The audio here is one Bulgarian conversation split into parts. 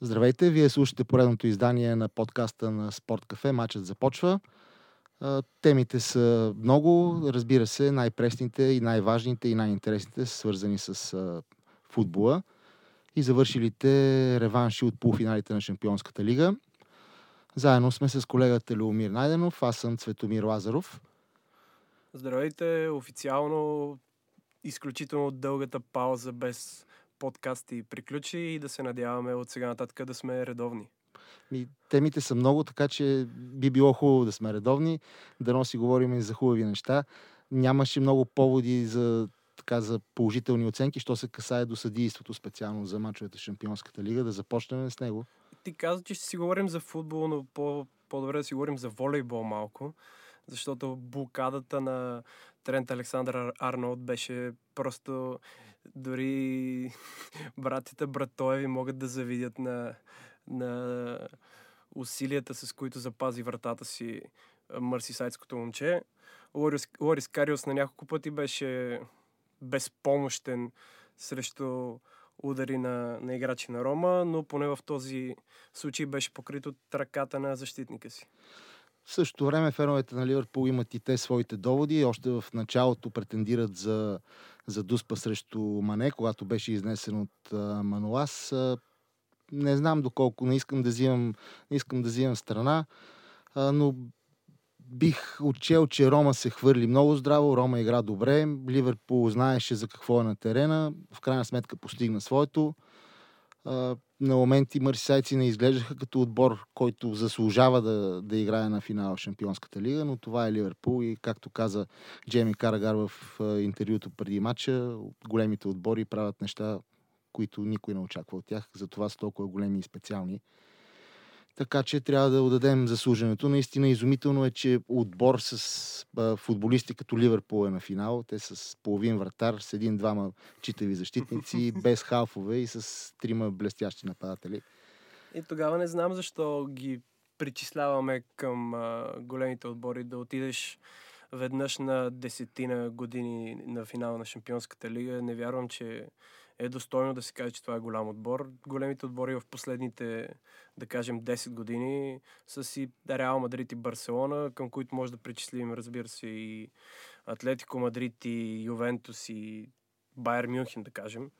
Здравейте, вие слушате поредното издание на подкаста на Спорт Кафе. Матчът започва. Темите са много, разбира се, най-пресните и най-важните и най-интересните са свързани с футбола и завършилите реванши от полуфиналите на Шампионската лига. Заедно сме с колегата Леомир Найденов, аз съм Цветомир Лазаров. Здравейте, официално изключително дългата пауза без подкасти приключи и да се надяваме от сега нататък да сме редовни. И темите са много, така че би било хубаво да сме редовни, да носи говорим и за хубави неща. Нямаше много поводи за, така, за положителни оценки, що се касае до съдийството специално за мачовете в Шампионската лига. Да започнем с него. Ти каза, че ще си говорим за футбол, но по- по-добре да си говорим за волейбол малко, защото блокадата на Трент Александър Арнолд беше просто дори братята Братоеви могат да завидят на, на усилията, с които запази вратата си мърсисайдското момче. Лорис, Лорис Кариус на няколко пъти беше безпомощен срещу удари на, на играчи на Рома, но поне в този случай беше покрит от ръката на защитника си. В същото време феновете на Ливърпул имат и те своите доводи. Още в началото претендират за, за Дуспа срещу Мане, когато беше изнесен от а, Мануас. А, не знам доколко, не искам да взимам, не искам да взимам страна, а, но бих отчел, че Рома се хвърли много здраво, Рома игра добре, Ливърпул знаеше за какво е на терена, в крайна сметка постигна своето на моменти марсисайци не изглеждаха като отбор, който заслужава да, да играе на финал в Шампионската лига, но това е Ливерпул и както каза Джейми Карагар в интервюто преди матча, големите отбори правят неща, които никой не очаква от тях, затова са толкова големи и специални. Така че трябва да отдадем заслуженето. Наистина изумително е, че отбор с а, футболисти като Ливърпул е на финал. Те с половин вратар, с един-двама читави защитници, без халфове и с трима блестящи нападатели. И тогава не знам защо ги причисляваме към а, големите отбори да отидеш веднъж на десетина години на финал на Шампионската лига. Не вярвам, че е достойно да се каже, че това е голям отбор. Големите отбори в последните, да кажем, 10 години са си Реал Мадрид и Барселона, към които може да причислим, разбира се, и Атлетико Мадрид и Ювентус и Байер Мюнхен, да кажем.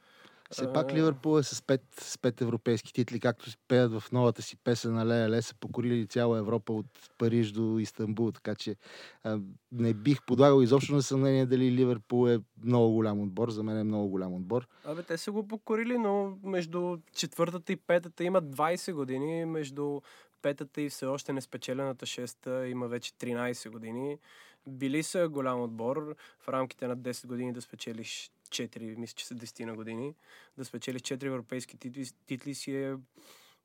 Все пак Ливърпул е с пет, с пет европейски титли, както пеят в новата си песен на Лея Ле, са покорили цяла Европа от Париж до Истанбул, така че а, не бих подлагал изобщо на съмнение дали Ливърпул е много голям отбор. За мен е много голям отбор. Абе, те са го покорили, но между четвъртата и петата има 20 години, между петата и все още неспечелената шеста има вече 13 години. Били са голям отбор в рамките на 10 години да спечелиш 4, мисля, че са 10 на години, да спечелиш 4 европейски титли, титли си е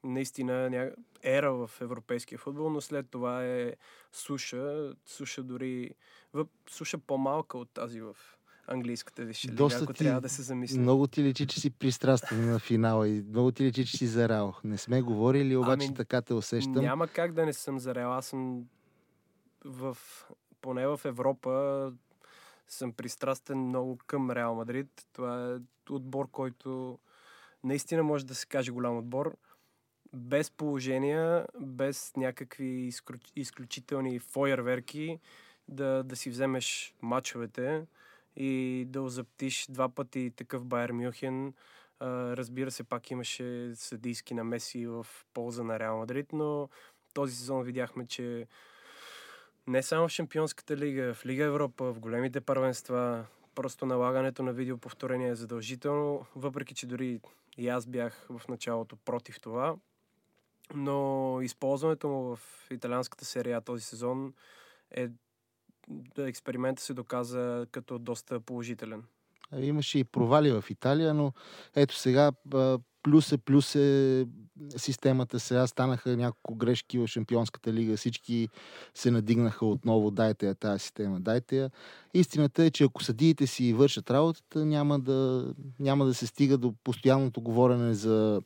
наистина ня... ера в европейския футбол, но след това е суша, суша дори, въп, суша по-малка от тази в английската висша лига, ако ти, трябва да се замисли. Много ти личи, че си пристрастен на финала и много ти личи, че си зарал. Не сме говорили, обаче ами, така те усещам. Няма как да не съм зарал. Аз съм в, поне в Европа съм пристрастен много към Реал Мадрид. Това е отбор, който наистина може да се каже голям отбор. Без положения, без някакви изключителни фойерверки, да, да си вземеш мачовете и да озаптиш два пъти такъв Байер Мюхен. разбира се, пак имаше съдийски намеси в полза на Реал Мадрид, но този сезон видяхме, че не само в Шампионската лига, в Лига Европа, в големите първенства, просто налагането на видеоповторение е задължително, въпреки че дори и аз бях в началото против това. Но използването му в италианската серия този сезон е експеримента се доказа като доста положителен. Имаше и провали в Италия, но ето сега плюс е, плюс е системата. Сега станаха няколко грешки в Шампионската лига. Всички се надигнаха отново. Дайте я тази система, дайте я. Истината е, че ако съдиите си вършат работата, няма да, няма да се стига до постоянното говорене за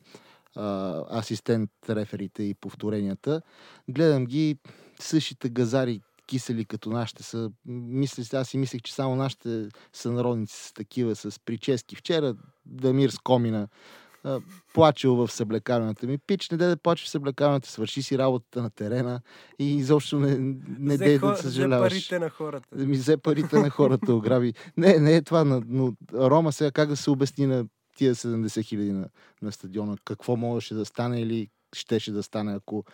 а, асистент реферите и повторенията. Гледам ги същите газари кисели като нашите са. Мисля, аз си мислех, че само нашите сънародници са такива с прически. Вчера Дамир Скомина а, плачел в съблекалната ми. Пич, не дай да плачеш в съблекалната, свърши си работата на терена и изобщо не, не Взе дай да взе съжаляваш. парите на хората. Ми взе парите на хората, ограби. Не, не е това, но- но Рома сега как да се обясни на тия 70 хиляди на, на стадиона? Какво можеше да стане или щеше да стане, ако,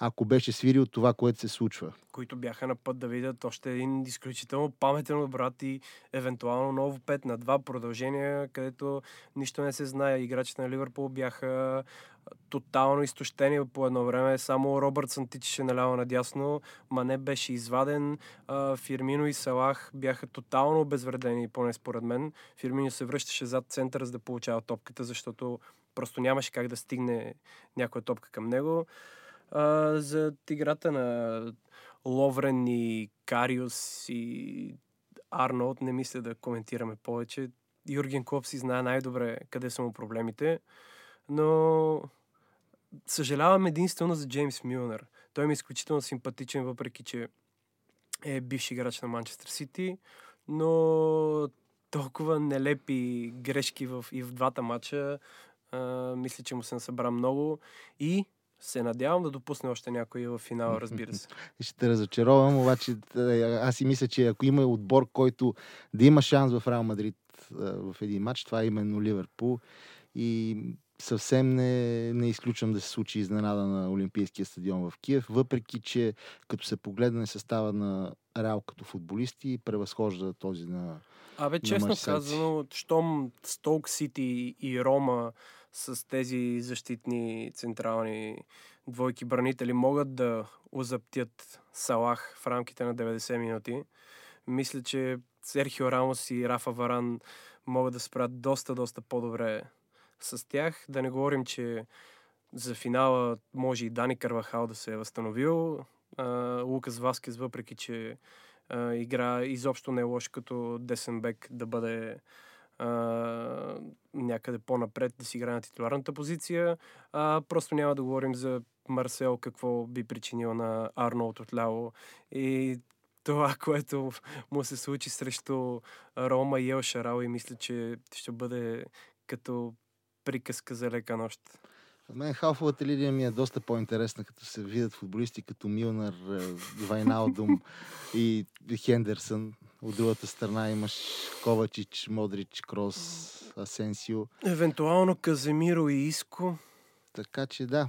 ако беше свирил това, което се случва? които бяха на път да видят още един изключително паметен брат и евентуално ново 5 на 2 продължения, където нищо не се знае. Играчите на Ливърпул бяха тотално изтощени по едно време. Само Робъртсън тичаше наляво надясно, Мане беше изваден, Фирмино и Салах бяха тотално обезвредени, поне според мен. Фирмино се връщаше зад центъра, за да получава топката, защото просто нямаше как да стигне някоя топка към него. А, за играта на Ловрен и Кариус и Арнолд не мисля да коментираме повече. Юрген Клоп си знае най-добре къде са му проблемите, но съжалявам единствено за Джеймс Милнер. Той ми е изключително симпатичен, въпреки че е бивш играч на Манчестър Сити, но толкова нелепи грешки в, и в двата матча. А, мисля, че му се насъбра много и се надявам да допусне още някой в финала, разбира се. Ще те разочаровам, обаче аз си мисля, че ако има отбор, който да има шанс в Реал Мадрид в един матч, това е именно Ливърпул. И съвсем не, не изключвам да се случи изненада на Олимпийския стадион в Киев, въпреки че като се погледне състава на Реал като футболисти, превъзхожда този на Абе, на честно Марсейци. казано, щом Столк Сити и Рома с тези защитни централни двойки бранители могат да озаптят Салах в рамките на 90 минути, мисля, че Серхио Рамос и Рафа Варан могат да спрат доста, доста по-добре с тях. Да не говорим, че за финала може и Дани Карвахал да се е възстановил. Лукас Васкес, въпреки че игра изобщо не е лош като десен бек да бъде а, някъде по-напред да си играе на титуларната позиция. А, просто няма да говорим за Марсел какво би причинил на Арнолд отляво и това, което му се случи срещу Рома и Ел Шарал и мисля, че ще бъде като приказка за лека нощ. За мен халфовата линия ми е доста по-интересна, като се видят футболисти като Милнар, е, Вайналдум и Хендерсън. От другата страна имаш Ковачич, Модрич, Крос, Асенсио. Евентуално Каземиро и Иско. Така че да,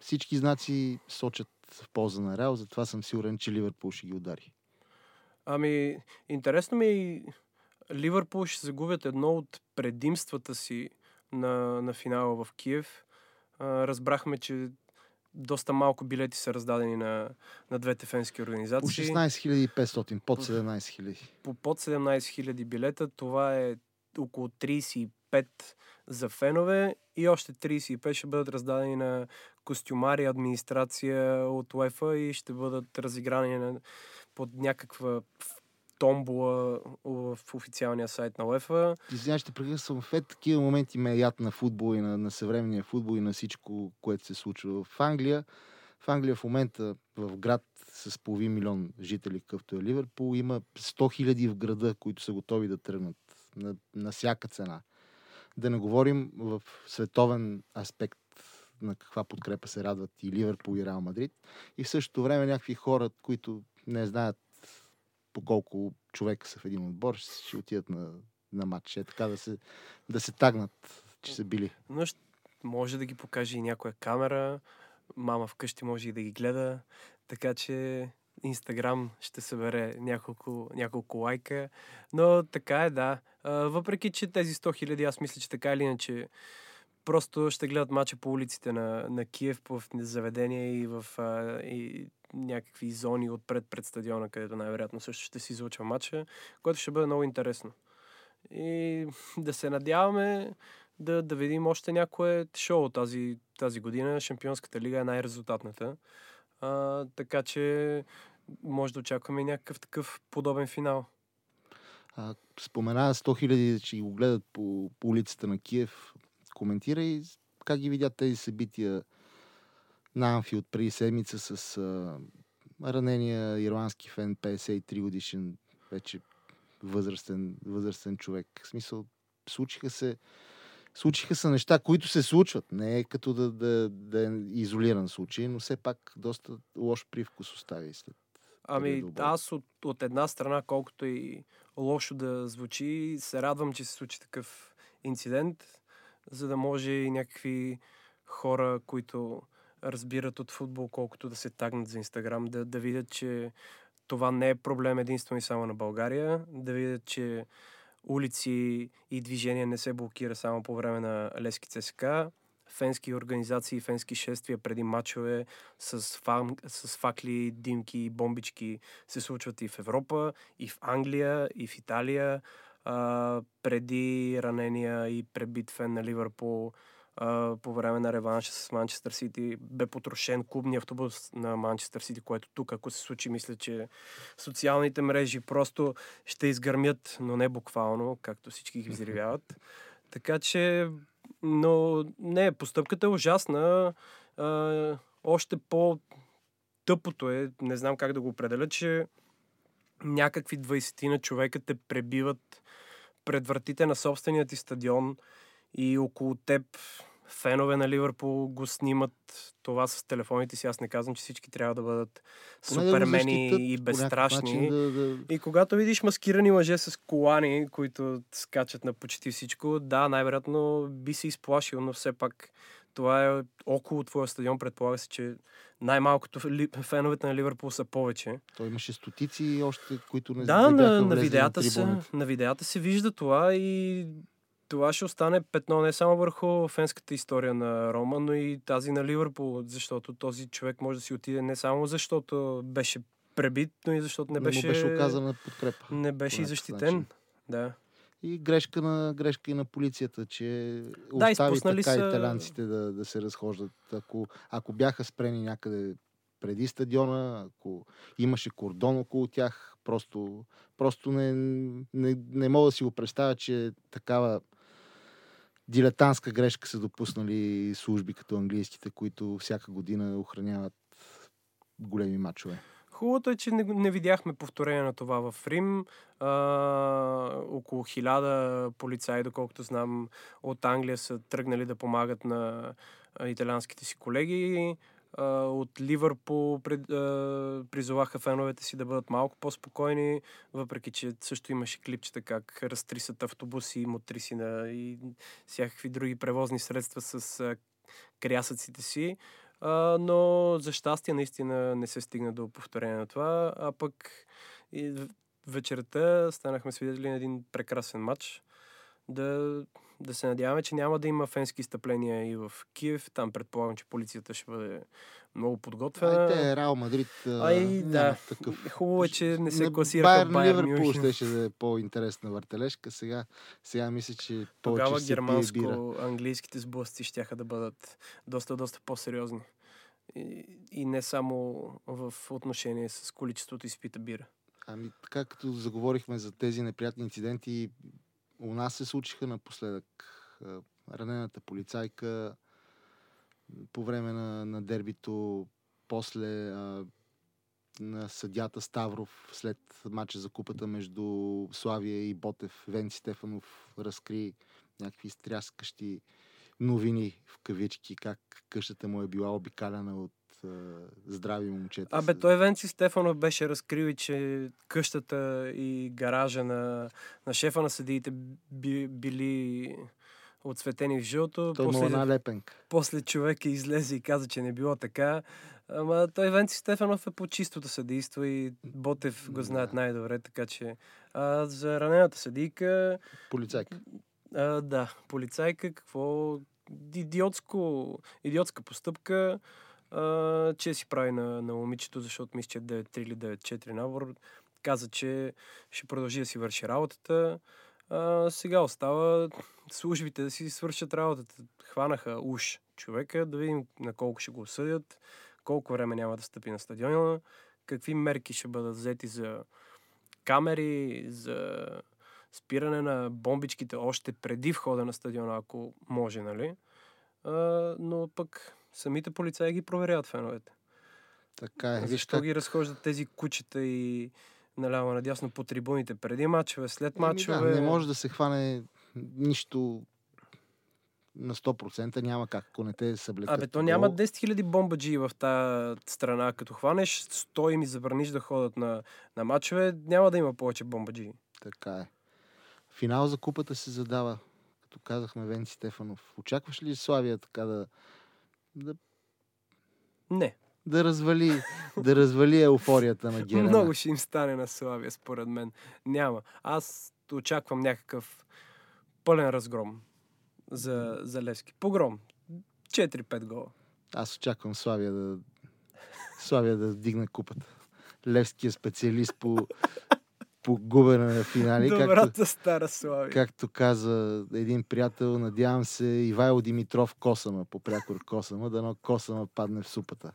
всички знаци сочат в полза на Реал, затова съм сигурен, че Ливърпул ще ги удари. Ами, интересно ми е Ливърпул ще загубят едно от предимствата си на, на финала в Киев. А, разбрахме, че доста малко билети са раздадени на, на двете фенски По организации. 16 500, под 17 000. По под 17 000 билета. Това е около 35 за фенове и още 35 ще бъдат раздадени на костюмари, администрация от УЕФА и ще бъдат разиграни на, под някаква томбола в официалния сайт на УЕФА. Извинявай, ще прекъсвам. В такива моменти ме яд на футбол и на, на съвременния футбол и на всичко, което се случва в Англия. В Англия в момента, в град с половин милион жители, какъвто е Ливърпул, има 100 хиляди в града, които са готови да тръгнат на, на всяка цена. Да не говорим в световен аспект на каква подкрепа се радват и Ливърпул и Реал Мадрид. И в същото време някакви хора, които не знаят по колко човека са в един отбор, ще отидат на, на матч. Е така да се, да се тагнат, че са били. Но може да ги покаже и някоя камера. Мама вкъщи може и да ги гледа. Така че Инстаграм ще събере няколко, няколко лайка. Но така е, да. Въпреки, че тези 100 хиляди, аз мисля, че така или иначе просто ще гледат мача по улиците на, на Киев, в заведения и в а, и някакви зони отпред пред стадиона, където най-вероятно също ще се излучва матча, което ще бъде много интересно. И да се надяваме да, да видим още някое шоу тази, тази година. Шампионската лига е най-резултатната. А, така че може да очакваме някакъв такъв подобен финал. А, спомена 100 хиляди, че го гледат по, по улицата на Киев. Коментирай как ги видят тези събития на Анфилд преди седмица с а, ранения ирландски фен, 53 годишен, вече възрастен, възрастен човек. В смисъл, случиха се Случиха се неща, които се случват. Не е като да, да, да е изолиран случай, но все пак доста лош привкус остави след. Ами, аз от, от една страна, колкото и лошо да звучи, се радвам, че се случи такъв инцидент, за да може и някакви хора, които разбират от футбол, колкото да се тагнат за Инстаграм, да, да видят, че това не е проблем единствено и само на България, да видят, че улици и движение не се блокира само по време на Лески ЦСК, фенски организации, фенски шествия преди матчове с, фан, с факли, димки и бомбички се случват и в Европа, и в Англия, и в Италия. А, преди ранения и пребит фен на Ливърпул а, по време на реванша с Манчестър Сити бе потрошен клубния автобус на Манчестър Сити, което тук, ако се случи, мисля, че социалните мрежи просто ще изгърмят, но не буквално, както всички ги взривяват. Така че, но не, постъпката е ужасна. А, още по-тъпото е, не знам как да го определя, че някакви 20 на човека те пребиват пред вратите на собствения ти стадион и около теб фенове на Ливърпул го снимат това с телефоните си. Аз не казвам, че всички трябва да бъдат Поне да супермени защитят и безстрашни. Да, да... И когато видиш маскирани мъже с колани, които скачат на почти всичко, да, най-вероятно би се изплашил, но все пак това е около твоя стадион. Предполага се, че най-малкото феновете на Ливърпул са повече. Той имаше стотици още, които не Да, не на, на, видеята се, трибуната. на видеята се вижда това и това ще остане петно не само върху фенската история на Рома, но и тази на Ливърпул, защото този човек може да си отиде не само защото беше пребит, но и защото не Не беше, му беше оказана подкрепа. не беше и защитен. начин. Да. И грешка, на, грешка и на полицията, че Да, остави така са- италянците да, да се разхождат. Ако, ако бяха спрени някъде преди стадиона, ако имаше кордон около тях, просто, просто не, не, не мога да си го представя, че такава дилетантска грешка са допуснали служби като английските, които всяка година охраняват големи матчове. Хубавото е, че не, не видяхме повторение на това в Рим. А, около хиляда полицаи, доколкото знам, от Англия са тръгнали да помагат на италианските си колеги. А, от Ливърпул пред, а, призоваха феновете си да бъдат малко по-спокойни, въпреки че също имаше клипчета как разтрисат автобуси, мотриси на и всякакви други превозни средства с а, крясъците си. Но за щастие наистина не се стигна до повторение на това, а пък и вечерта станахме свидетели на един прекрасен матч. Да, да се надяваме, че няма да има фенски изтъпления и в Киев. Там предполагам, че полицията ще бъде много подготвена. Ай, те Реал Мадрид а, да. такъв Хубаво е, че не се Байерн Байерн Ливърпул Мюнхен. щеше да е по-интересна въртележка. Сега, сега мисля, че повече Тогава германско-английските сблъсъци ще да бъдат доста, доста по-сериозни. И, и не само в отношение с количеството изпита бира. Ами така като заговорихме за тези неприятни инциденти, у нас се случиха напоследък. Ранената полицайка по време на, на дербито, после а, на съдята Ставров след матча за купата между Славия и Ботев. Венци Стефанов разкри някакви стряскащи новини в кавички, как къщата му е била обикаляна от а, здрави момчета. Абе, той Венци Стефанов беше разкрил че къщата и гаража на, на шефа на съдиите би, били отсветени в жълто. Той има После, една лепенка. после човек излезе и каза, че не било така. Ама той Венци Стефанов е по чистото съдийство и Ботев го знаят Да. най-добре, така че а, за ранената съдийка Полицайка. А, да, полицайка, какво... Идиотско, идиотска постъпка, че си прави на, на момичето, защото мисля, че е 9-3 или 9-4 набор. Каза, че ще продължи да си върши работата. А, сега остава службите да си свършат работата. Хванаха уж човека, да видим на колко ще го осъдят, колко време няма да стъпи на стадиона, какви мерки ще бъдат взети за камери, за спиране на бомбичките още преди входа на стадиона, ако може, нали? А, но пък самите полицаи ги проверяват феновете. Така е. Защо как ги разхождат тези кучета и наляво надясно по трибуните преди мачове, след Еми мачове? Да, не може да се хване нищо на 100% няма как, ако не те съблекат. Абе, то няма 10 000 бомбаджи в тази страна. Като хванеш 100 и ми забраниш да ходят на, на матчове, няма да има повече бомбаджи. Така е. Финал за купата се задава, като казахме Венци Стефанов. Очакваш ли Славия така да, да, Не. да развали, да развали еуфорията на Герена? Много ще им стане на Славия, според мен. Няма. Аз очаквам някакъв пълен разгром за, за Левски. Погром. 4-5 гола. Аз очаквам Славия да, Славия да вдигне купата. Левски е специалист по, по губене на финали. Както, Добрата стара Славия. както каза един приятел, надявам се Ивайло Димитров Косама, по прякор Косама, дано Косама падне в супата.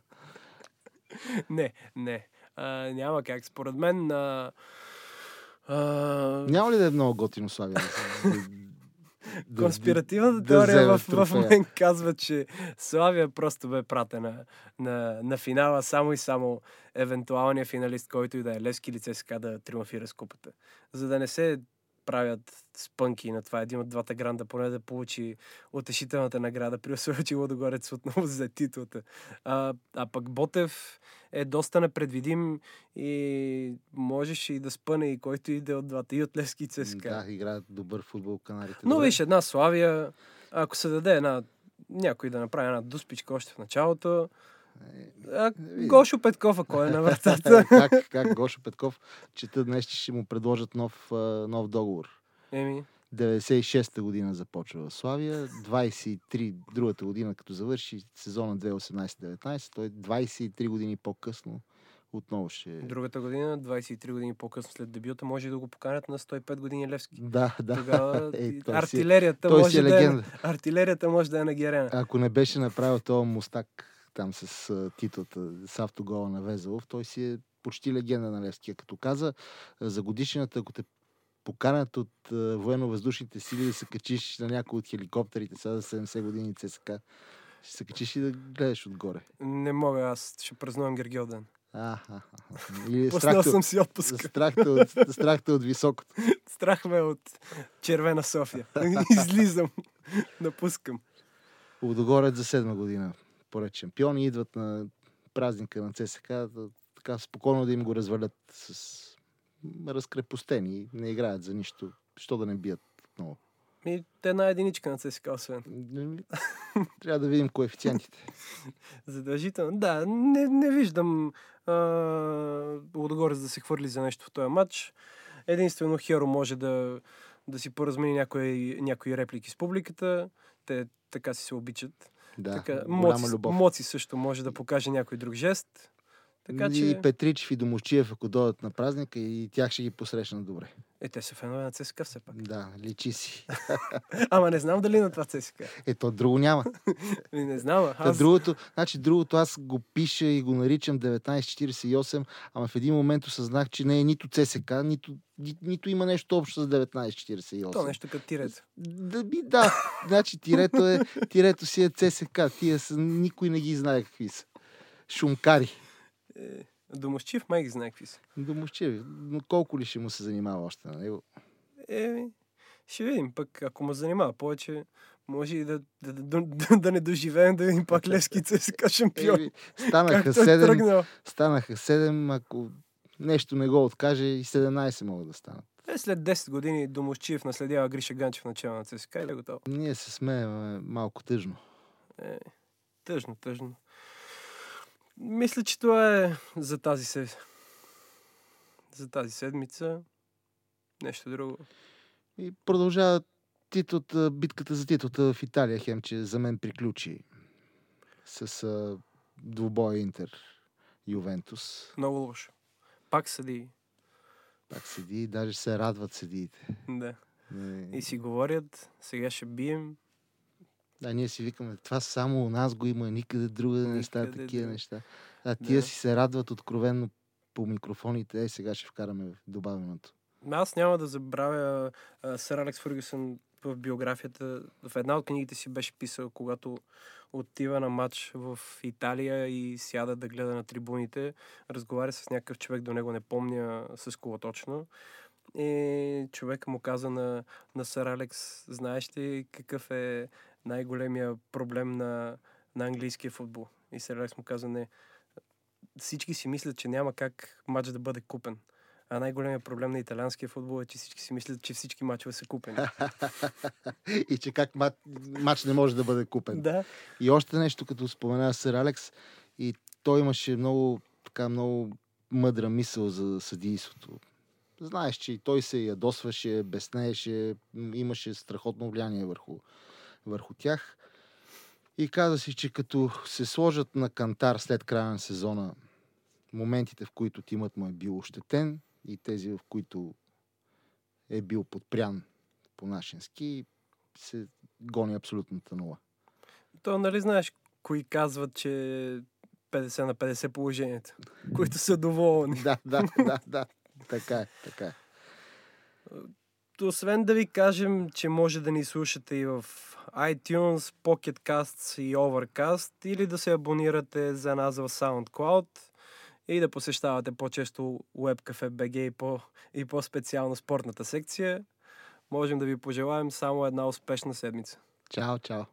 Не, не. А, няма как. Според мен... А, а, Няма ли да е много готино Славия? Да, да- да- Конспиративната да теория вземе в, в мен казва, че Славия просто бе пратена на, на финала само и само евентуалния финалист, който и да е Левски или ЦСКА да триумфира с купата. За да не се правят спънки на това един от двата гранда, поне да получи утешителната награда, при условие, че Лодогорец отново за титлата. А, а пък Ботев е доста непредвидим и можеше и да спъне и който иде от двата, и от Левски и ЦСКА. Да, играят добър футбол канарите. Но виж, една Славия, ако се даде една някой да направи една дуспичка още в началото. А, види. Гошо Петков, ако е на вратата. как, как Гошо Петков чета днес, че ще му предложат нов, нов договор. Еми, 96-та година започва в Славия, 23 другата година, като завърши сезона 2018-19, той 23 години по-късно отново ще... другата година, 23 години по-късно след дебюта, може да го поканят на 105 години Левски. Да, да. Тогава Ей, и той си, артилерията, той може е да е, артилерията може да е на Герена. Ако не беше направил този мустак там с а, титлата, с автогола на Везелов, той си е почти легенда на Левския. Като каза за годишната, ако те поканят от военно-въздушните сили да се качиш на някой от хеликоптерите, сега за 70 години ЦСК, ще се качиш и да гледаш отгоре. Не мога, аз ще празнувам Гергьоден. А, а, а. Или Пуснал страхта, съм си отпуск. страхта, от, страхта от високото. Страх ме е от червена София. Излизам. Напускам. Лудогорец за седма година. Поред шампиони идват на празника на ЦСК, така спокойно да им го развалят с разкрепостени. Не играят за нищо. Що да не бият отново? И те една единичка на ЦСКА, освен. Трябва да видим коефициентите. Задължително. Да, не, не виждам а, Лудогорец да се хвърли за нещо в този матч. Единствено Херо може да, да си поразмени някои, някои реплики с публиката. Те така си се обичат. Да, така, Моци, любов. Моци също може да покаже някой друг жест. Така и че... Петричев и Домощиев, ако дойдат на празника, и тях ще ги посрещнат добре. Е, те са фенове на ЦСКА все пак. Да, личи си. Ама не знам дали на това ЦСКА. Ето, друго няма. Ами Не знам. Та Аз... другото, значи другото аз го пиша и го наричам 1948, ама в един момент осъзнах, че не е нито ЦСК, нито, ни, нито има нещо общо с 1948. То нещо като тирет. Да, би, да, значи тирето, е, тирето си е ЦСК. Тия са, никой не ги знае какви са. Шумкари. Е, Домощив май ги знае какви са. Домощеви. Но колко ли ще му се занимава още на него? Е, ще видим. Пък ако ме занимава повече, може и да, да, да, да, да не доживеем да видим пак Левски ЦСКА шампион. Станаха е 7, тръгнал. станаха 7, ако нещо не го откаже и 17 могат да станат. Е, след 10 години Домощиев наследява Гриша Ганчев начало на ЦСКА или е готово. Ние се смеем малко тъжно. Е, тъжно, тъжно. Мисля, че това е за тази, се... за тази седмица. Нещо друго. И продължава титлата, битката за титлата в Италия, хем, че за мен приключи с а, двубоя Интер Ювентус. Много лошо. Пак съди. Пак седи, даже се радват седиите. Да. Не, И си говорят, сега ще бием. Да, ние си викаме, това само у нас го има, никъде друга да не става Никъде такива другаде. неща. А тия Да. си се радват откровенно по микрофоните. Е, сега ще вкараме в добавеното. Аз няма да забравя а, сър Алекс Фъргюсън в биографията. В една от книгите си беше писал, когато отива на матч в Италия и сяда да гледа на трибуните, разговаря с някакъв човек, до него не помня с кого точно. И човека му каза на, на сър Алекс, знаеш ли какъв е най-големия проблем на, на английския футбол. И Сър Алекс му каза, не, всички си мислят, че няма как матч да бъде купен. А най-големият проблем на италианския футбол е, че всички си мислят, че всички матчове са купени. и че как мат, матч не може да бъде купен. да. И още нещо, като спомена Сър Алекс, и той имаше много, така, много мъдра мисъл за съдийството. Знаеш, че и той се ядосваше, безнееше, имаше страхотно влияние върху, върху тях. И каза си, че като се сложат на кантар след края на сезона моментите, в които тимът му е бил ощетен и тези, в които е бил подпрян по нашенски, се гони абсолютната нула. То, нали знаеш, кои казват, че 50 на 50 положението, които са доволни. да, да, да, да. Така е, така е. Освен да ви кажем, че може да ни слушате и в iTunes, Pocket Casts и Overcast или да се абонирате за нас в SoundCloud и да посещавате по-често WebCafe BG и, по, и по-специално спортната секция, можем да ви пожелаем само една успешна седмица. Чао, чао.